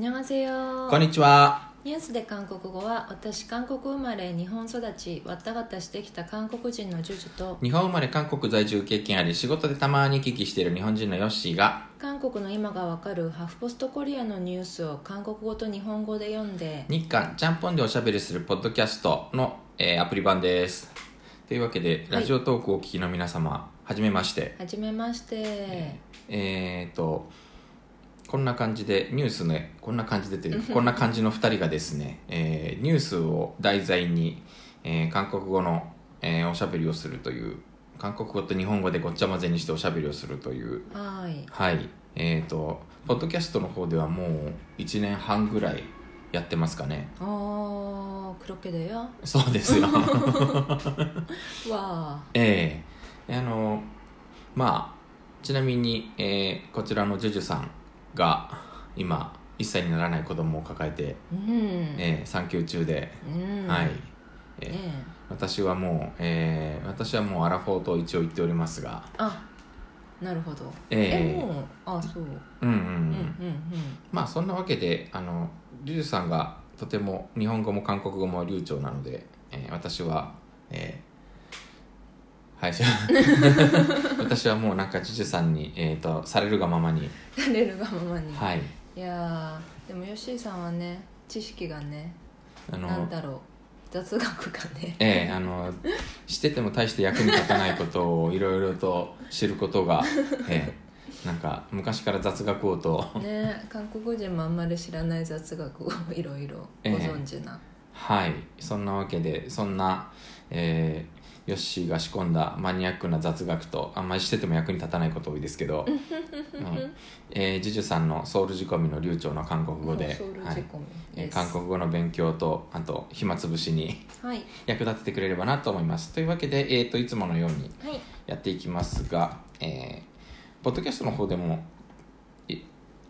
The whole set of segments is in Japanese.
こんにちは。ニュースで韓国語は私韓国生まれ日本育ちわたわたしてきた韓国人のジュジュと日本生まれ韓国在住経験あり仕事でたまに聞きしている日本人のヨッシーが韓国の今がわかるハフポストコリアのニュースを韓国語と日本語で読んで日韓ちゃんぽんでおしゃべりするポッドキャストの、えーアプリ版です。というわけで、ラジオトークをお聞きの皆様はじめまして。はじめまして、えーっとこんな感じで、ニュースね、こんな感じでというか、こんな感じの2人がですね、えーニュースを題材に、えー韓国語の、えーおしゃべりをするという、韓国語と日本語でごっちゃ混ぜにしておしゃべりをするという、はいはい、えー、と、ポッドキャストの方ではもう1年半ぐらいやってますかね。 어 그렇게 돼요? そうですよ。 와 ええあの、まあ、ちなみに、えーこちらのジュジュさん が今1歳にならない子供を抱えて、うん。えー、産休中で、うん、はい、えー、え、私はもう、えー、私はもうアラフォーと一応言っておりますがあなるほど。えー、えもうあそう。うんうん。うんうんうん、うん、まあそんなわけであのリュウさんがとても日本語も韓国語も流暢なので、えー、私は、えー、はい 私はもうなんかジュジュさんに、えー、とされるがままにうん。されるがままに。はいいやーでもヨッシーさんはね、知識がね、あのなんだろう、雑学がね。ええあの知ってても大して役に立たないことをいろいろと知ることが、ええなんか昔から雑学王とね、韓国人もあんまり知らない雑学をいろいろご存知な。はいそんなわけでそんな、えーヨッシーが仕込んだマニアックな雑学とあんまりしてても役に立たないこと多いですけど、うん。えージュジュさんのソウル仕込みの流暢な韓国語で、はい。えー韓国語の勉強とあと暇つぶしにはい。役立ててくれればなと思います。というわけで、えー、といつものようにはい。やっていきますが、えーポッドキャストの方でもい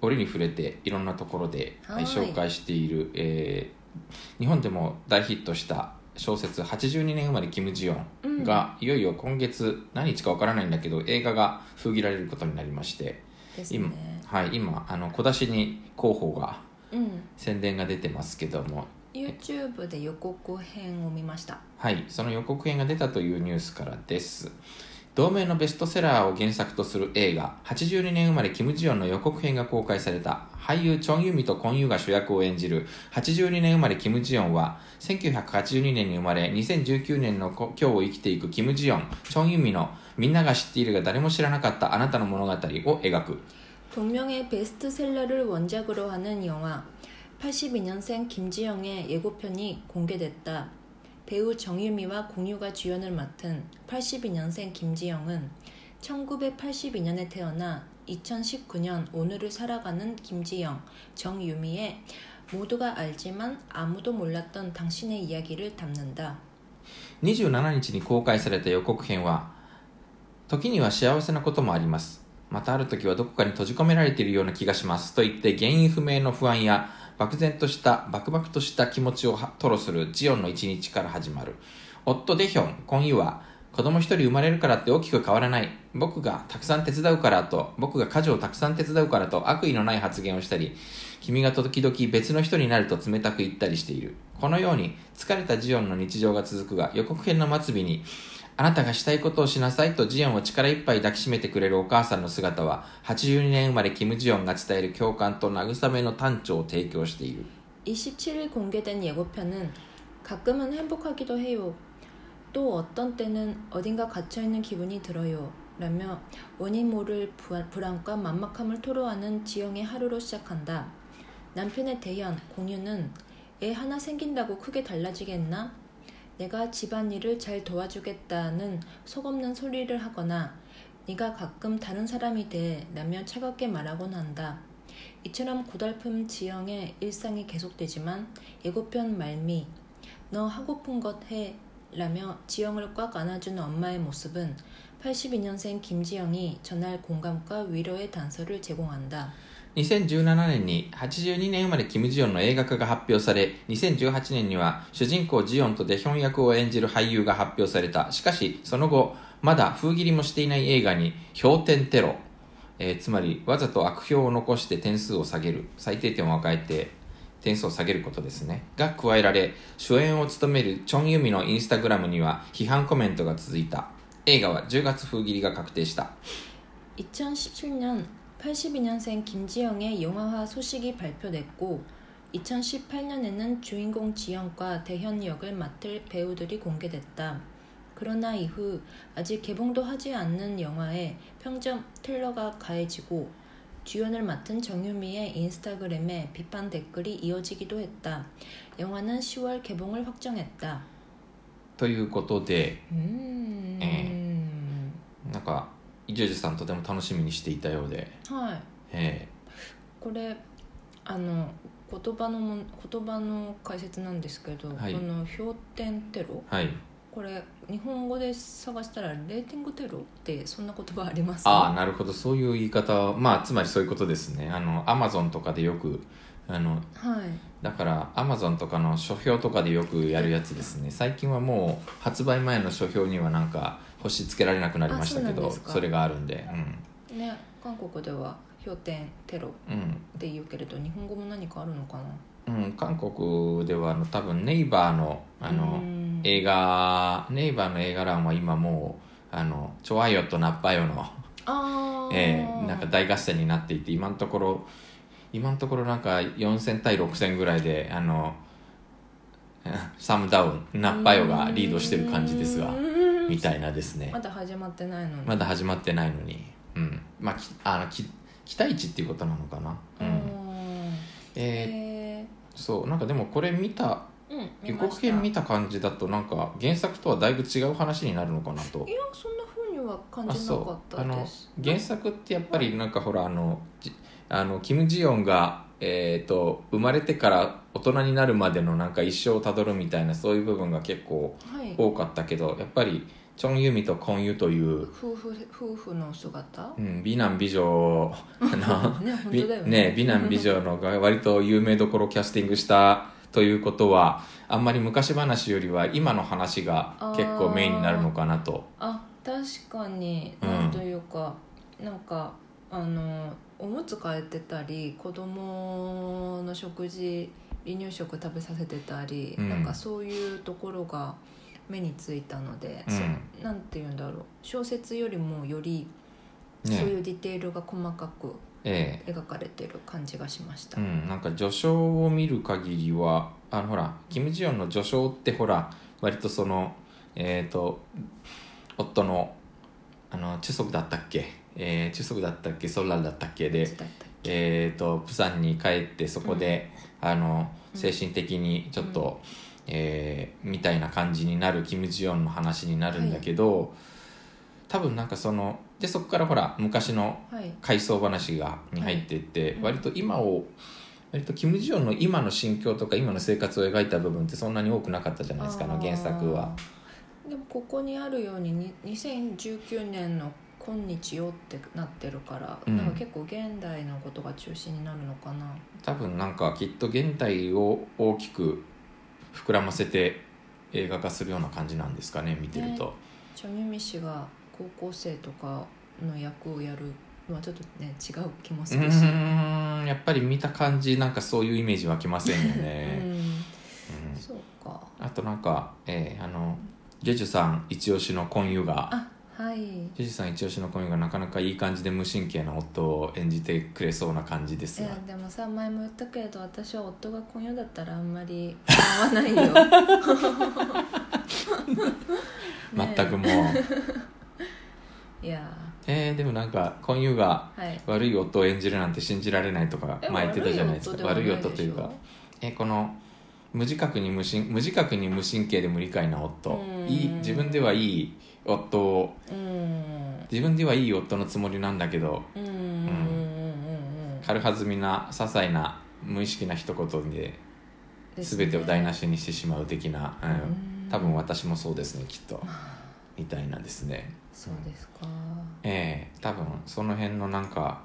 折に触れていろんなところで、はい。紹介している、えー日本でも大ヒットした小説82年生まれキム・ジヨンが、いよいよ今月何日かわからないんだけど映画が封切られることになりましてです今,、ね。はい、今あの小出しに広報がうん。宣伝が出てますけども YouTube で予告編を見ました。はい、その予告編が出たというニュースからです。同名のベストセラーを原作とする映画、82年生まれキム・ジヨンの予告編が公開された、俳優チョン・ユミとコン・ユが主役を演じる、82年生まれキム・ジヨンは、1982年に生まれ、2019年の今日を生きていくキム・ジヨン、チョン・ユミのみんなが知っているが誰も知らなかったあなたの物語を描く。 동명의 베스트셀러를 원작으로 하는 영화 82년생 김지영의 예고편이 공개됐다. 배우 정유미와 공유가 주연을 맡은 82년생 김지영은 1982년에 태어나 2019년 오늘을 살아가는 김지영, 정유미의 모두가 알지만 아무도 몰랐던 당신의 이야기를 담는다. 27日に公開された予告編は時には幸せなこともあります またある時はどこかに閉じ込められているような気がしますと言って原因不明の不安や漠然としたバクバクとした気持ちを吐露するジオンの一日から始まる。夫デヒョンコンユは子供一人生まれるからって大きく変わらない。僕がたくさん手伝うからと僕が家事をたくさん手伝うからと悪意のない発言をしたり君が時々別の人になると冷たく言ったりしている。このように疲れたジオンの日常が続くが予告編の末尾にあなたがしたいことをしなさいとジオンを力いっぱい抱きしめてくれるお母さんの姿は82年生まれキム・ジヨンが伝える共感と慰めの短調を提供している 27일 공개된 예고편은 가끔은 행복하기도 해요. 또 어떤 때는 어딘가 갇혀있는 기분이 들어요. 라며 원인 모를 부- 불안과 만막함을 토로하는 지영의 하루로 시작한다. 남편의 대현, 공유는 애 하나 생긴다고 크게 달라지겠나? 내가 집안일을 잘 도와주겠다는 속없는 소리를 하거나 네가 가끔 다른 사람이 돼 라며 차갑게 말하곤 한다. 이처럼 고달픈 지영의 일상이 계속되지만 예고편 말미 너 하고픈 것 해 라며 지영을 꽉 안아주는 엄마의 모습은 82년생 김지영이 전할 공감과 위로의 단서를 제공한다. 2017年に82年生まれキム・ジヨンの映画化が発表され2018年には主人公ジヨンとデヒョン役を演じる俳優が発表された。しかしその後まだ封切りもしていない映画に「氷点テロ」えーつまりわざと悪評を残して点数を下げる。最低点を与えて点数を下げることですね。が加えられ主演を務めるチョン・ユミのインスタグラムには批判コメントが続いた。映画は10月封切りが確定した。2017년 82년생 김지영의 영화화 소식이 발표됐고 2018년에는 주인공 지영과 대현 역을 맡을 배우들이 공개됐다. 그러나 이후 아직 개봉도 하지 않는 영화에 평점 틀러가 가해지고 주연을 맡은 정유미의 인스타그램에 비판 댓글이 이어지기도 했다. 영화는 10월 개봉을 확정했다. ということで 음. なんか イジュジュさんとても楽しみにしていたようで、하えこれあの言葉のもん言葉の解説なんですけど、はい。この氷点テロ？ーはい。これ日本語で探したらレーティングテロってそんな言葉あります？ああなるほど。そういう言い方まあつまりそういうことですね。あのアマゾンとかでよくあのはい。だからアマゾンとかの書評とかでよくやるやつですね。最近はもう発売前の書評にはなんか星つけられなくなりましたけどあそれがあるんでね韓国では氷点テロっうん、うんて言うけれど日本語も何かあるのかな？うん、韓国ではあの多分ネイバーのあのうん。映画ネイバーの映画欄は今もうあのチョアヨとナッパヨの、あー。えーなんか大合戦になっていて今のところ今のところなんか4000対6000ぐらいであのサムダウンナッパヨがリードしてる感じですが。うんみたいなですね。まだ始まってないのに。まだ始まってないのに。うん。まあきあのき期待値っていうことなのかな。うん。うんえーへそう。なんかでもこれ見たーうん予告編見た感じだとなんか原作とはだいぶ違う話になるのかなと。いやそんな風には感あじなかったです。原作ってやっぱりなんかほらあのじあのキム・ジヨンが、えー、と生まれてから大人になるまでのなんか一生をたどるみたいなそういう部分が結構はい。多かったけどやっぱりチョン・ユミとコン・ユという、夫婦夫婦の姿？うん、美男美女あの ね本び当だよね。美男美女のが割と有名どころをキャスティングしたということはあんまり昔話よりは今の話が結構メインになるのかなと。あ確かに。うんというか、なんかあのおむつ替えてたり子供の食事離乳食食べさせてたり、うん。なんかそういうところが目についたので、うん。なんて言うんだろう。小説よりもより、ね。そういうディテールが細かくええ。描かれてる感じがしました、うん、なんか序章を見る限りはあのほらキム・ジヨンの序章ってほら割とそのえっ、と夫のあのチュソクだったっけ、えー、チュソクだったっけ？ソラルだったっけ？でえー、とプサンに帰ってそこで、あのうん。精神的にちょっと、えーみたいな感じになるキム・ジヨンの話になるんだけど、多分なんかそのでそこからほら昔のはい。回想話がに入っていって、うん割と今を割とキム・ジヨンの今の心境とか今の生活を描いた部分ってそんなに多くなかったじゃないですかあの原作は。でもここにあるようにに2019年の「今日よ」ってなってるから、うん。なんか結構現代のことが中心になるのかな。多分なんかきっと現代を大きく膨らませて映画化するような感じなんですかね見てると。チョン・ユミ氏が高校生とかの役をやるのはちょっとね違う気もうするし、やっぱり見た感じなんかそういうイメージ湧きませんよね、うん。うん。そうか。あとなんか、えーあのジェジュさん一押しの婚友が。あはい。ジェジュさん一押しの婚友がなかなかいい感じで無神経な夫を演じてくれそうな感じですが。いやでもさ前も言ったけれど私は夫が婚友だったらあんまり合わないよ。ね 全くもう、いや。えーでもなんか婚友がはい。悪い夫を演じるなんて信じられないとかえ前言ってたじゃないですか。悪い夫というか。えこの無自覚に無神無自覚に無神経で無理解な夫。うん。いい自分ではいい夫を。うん。自分ではいい夫のつもりなんだけど。うん。軽はずみな些細な無意識な一言で全てを台無しにしてしまう的な、うん。うん。多分私もそうですねきっと。みたいなですね。そうですか。ええ多分その辺のなんか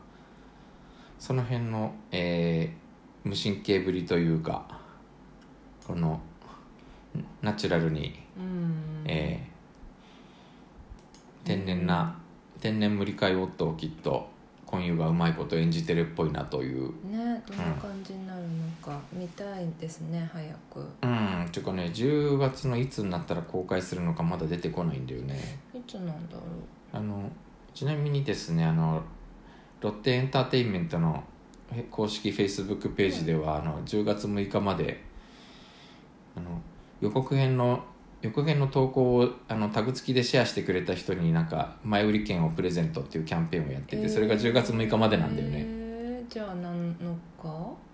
その辺の、えー無神経ぶりというかこのナチュラルに、うん。えー天然な天然無理解夫をきっと今優がうまいこと演じてるっぽいなという。ねどんな感じになるのか見たいですね早く。うん。ていうかね10月のいつになったら公開するのかまだ出てこないんだよね。いつなんだろあのちなみにですねあのロッテエンターテインメントのえ公式フェイスブックページでは、あの10月6日まであの予告編の予告編の投稿をあのタグ付きでシェアしてくれた人になんか前売り券をプレゼントっていうキャンペーンをやってて、えー、それが10月6日までなんだよね、えー、じゃあ何のか？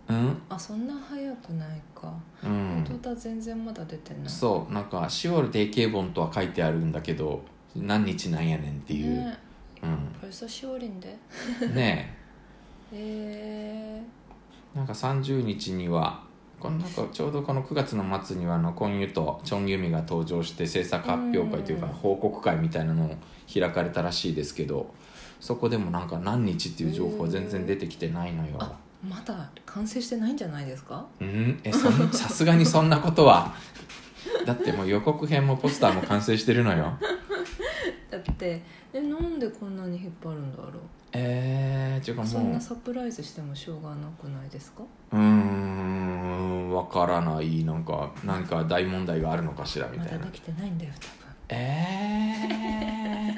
うん？あそんな早くないか、うん、本当だ全然まだ出てない。そうなんか「シオール定型本」とは書いてあるんだけど何日なんやねんっていう、ね、うん、これさしで。ねえ。えー、なんか30日にはこのなんかちょうどこの9月の末にはあのコンユとチョンユミが登場して制作発表会というかうん。報告会みたいなのを開かれたらしいですけどそこでもなんか何日っていう情報は全然出てきてないのよ。あまだ完成してないんじゃないですか？うん？えそんさすがにそんなことは。だってもう予告編もポスターも完成してるのよ。だってえなんでこんなに引っ張るんだろう？えー、っていうかもう。そんなサプライズしてもしょうがなくないですか？うーんわからないなんか何か大問題があるのかしらみたいな。まだできてないんだよ多分。え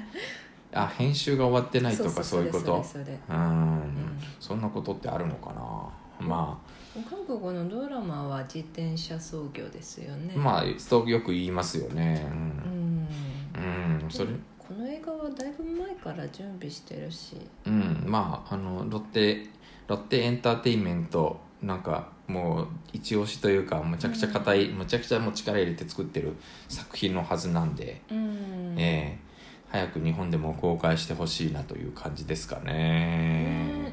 ー、あ編集が終わってないとかそういうこと？うん。ん。そんなことってあるのかな？ま韓国のドラマは自転車操業ですよね。あまあそうよく言いますよね。ううん。ん、うん、それ。この映画はだいぶ前から準備してるし。うん。まああのロッテロッテエンターテインメントなんかもう一押しというかむちゃくちゃ硬い、むちゃくちゃもう力入れて作ってる作品のはずなんで、うん。ええ。早く日本でも公開してほしいなという感じですかね。ね